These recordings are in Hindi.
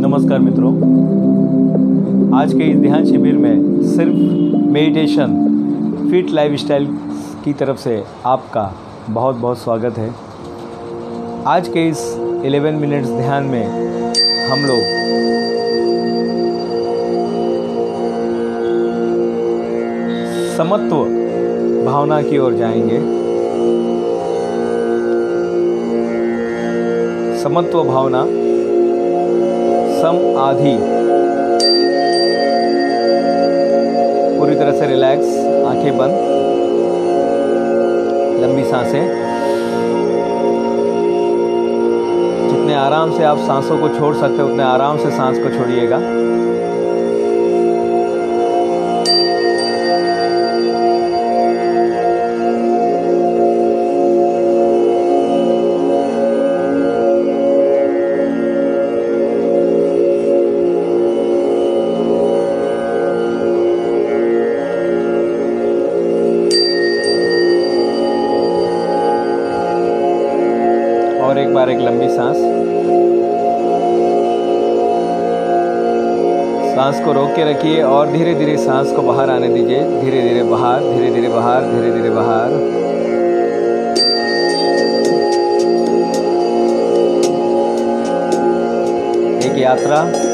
नमस्कार मित्रों। आज के इस ध्यान शिविर में सिर्फ़ मेडिटेशन फिट लाइफस्टाइल की तरफ़ से आपका बहुत बहुत स्वागत है। आज के इस 11 मिनट्स ध्यान में हम लोग समत्व भावना की ओर जाएँगे। समत्व भावना, सम आधि। पूरी तरह से रिलैक्स आँखें बंद, लंबी साँसें। जितने आराम से आप सांसों को छोड़ सकते हो, उतने आराम से सांस को छोड़िएगा। को रोक के रखिए और धीरे धीरे सांस को बाहर आने दीजिए। धीरे धीरे बाहर, धीरे धीरे बाहर, धीरे धीरे बाहर। एक यात्रा।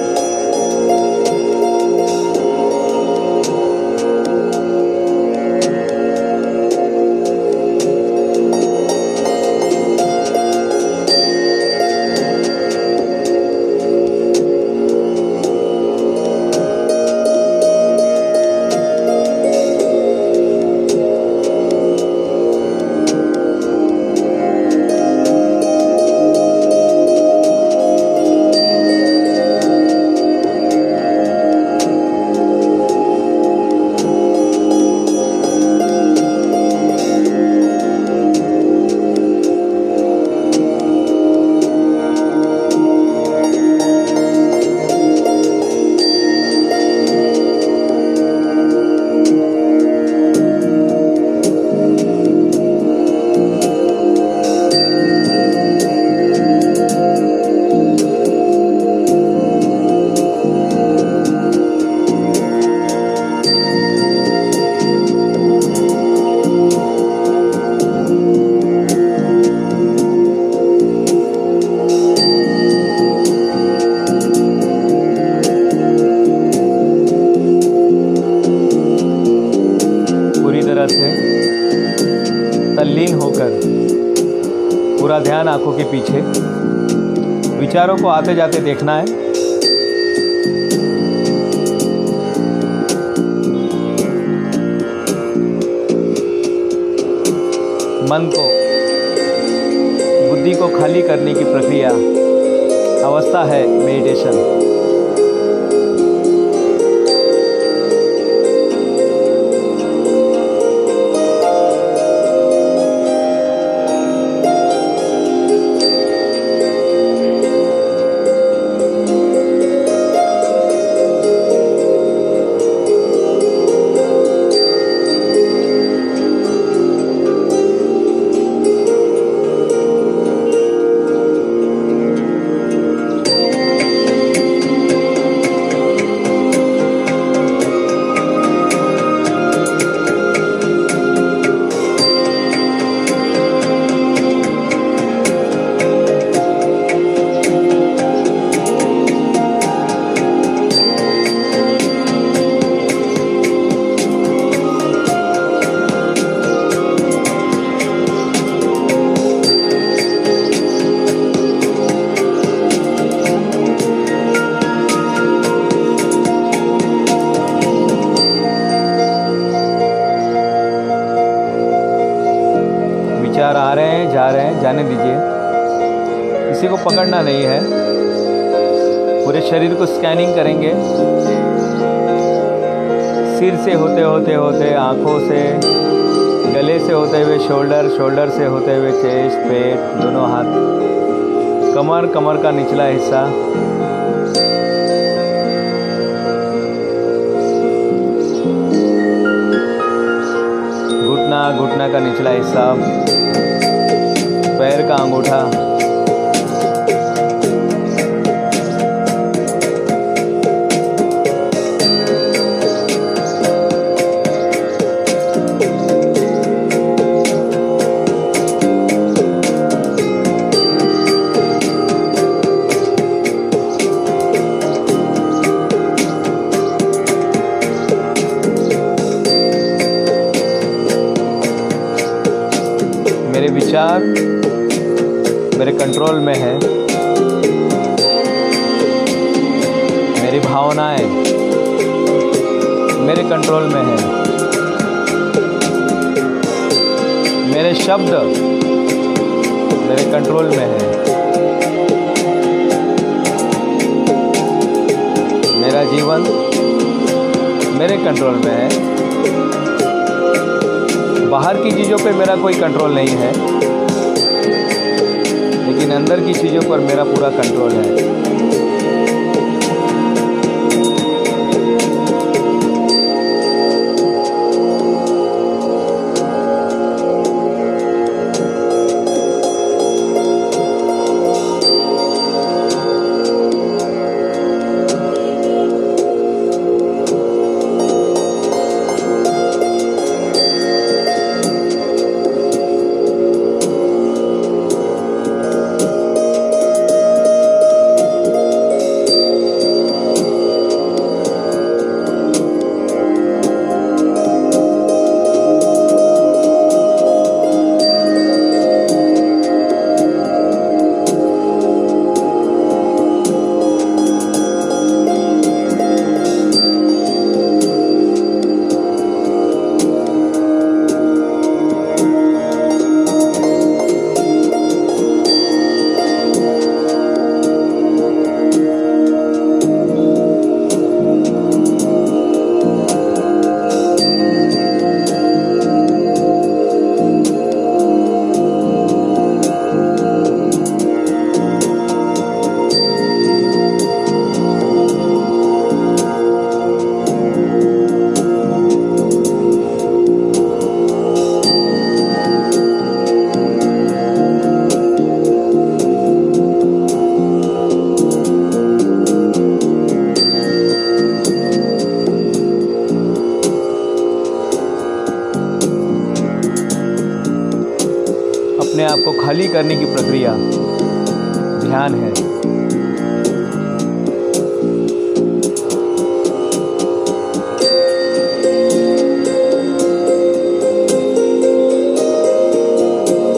के पीछे। विचारों को आते जाते देखना है। मन को, बुद्धि को खाली करने की प्रक्रिया। अवस्था है मेडिटेशन हैं, जाने दीजिए। किसी को पकड़ना नहीं है। पूरे शरीर को स्कैनिंग करेंगे। सिर से होते होते होते, आँखों से, गले से होते हुए शोल्डर शोल्डर से होते हुए चेस्ट पेट, दोनों हाथ। कमर कमर का निचला हिस्सा। घुटना घुटना का निचला हिस्सा। का अंगूठा। मेरी भावनाएँ मेरे कंट्रोल में है। मेरे शब्द मेरे कंट्रोल में है। मेरा जीवन मेरे कंट्रोल में है। बाहर की चीज़ों पे मेरा कोई कंट्रोल नहीं है। लेकिन अंदर की चीज़ों पर मेरा पूरा कंट्रोल है। अपने आप को खाली करने की प्रक्रिया। ध्यान है।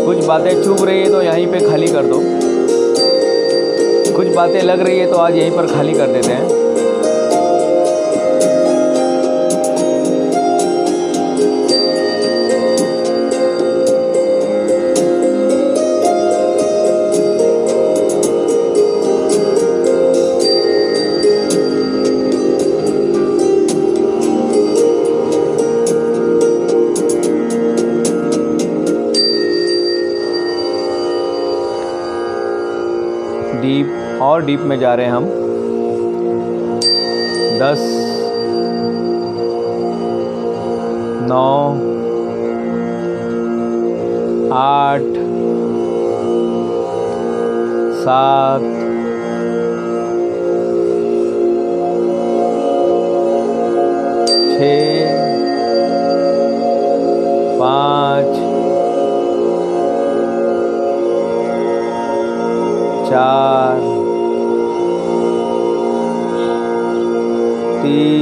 कुछ बातें चुभ रही है तो यहीं पे खाली कर दो। कुछ बातें लग रही है तो आज यहीं पर खाली कर देते हैं। और डीप में जा रहे हैं हम। दस नौ आठ सात छ पाँच चार see.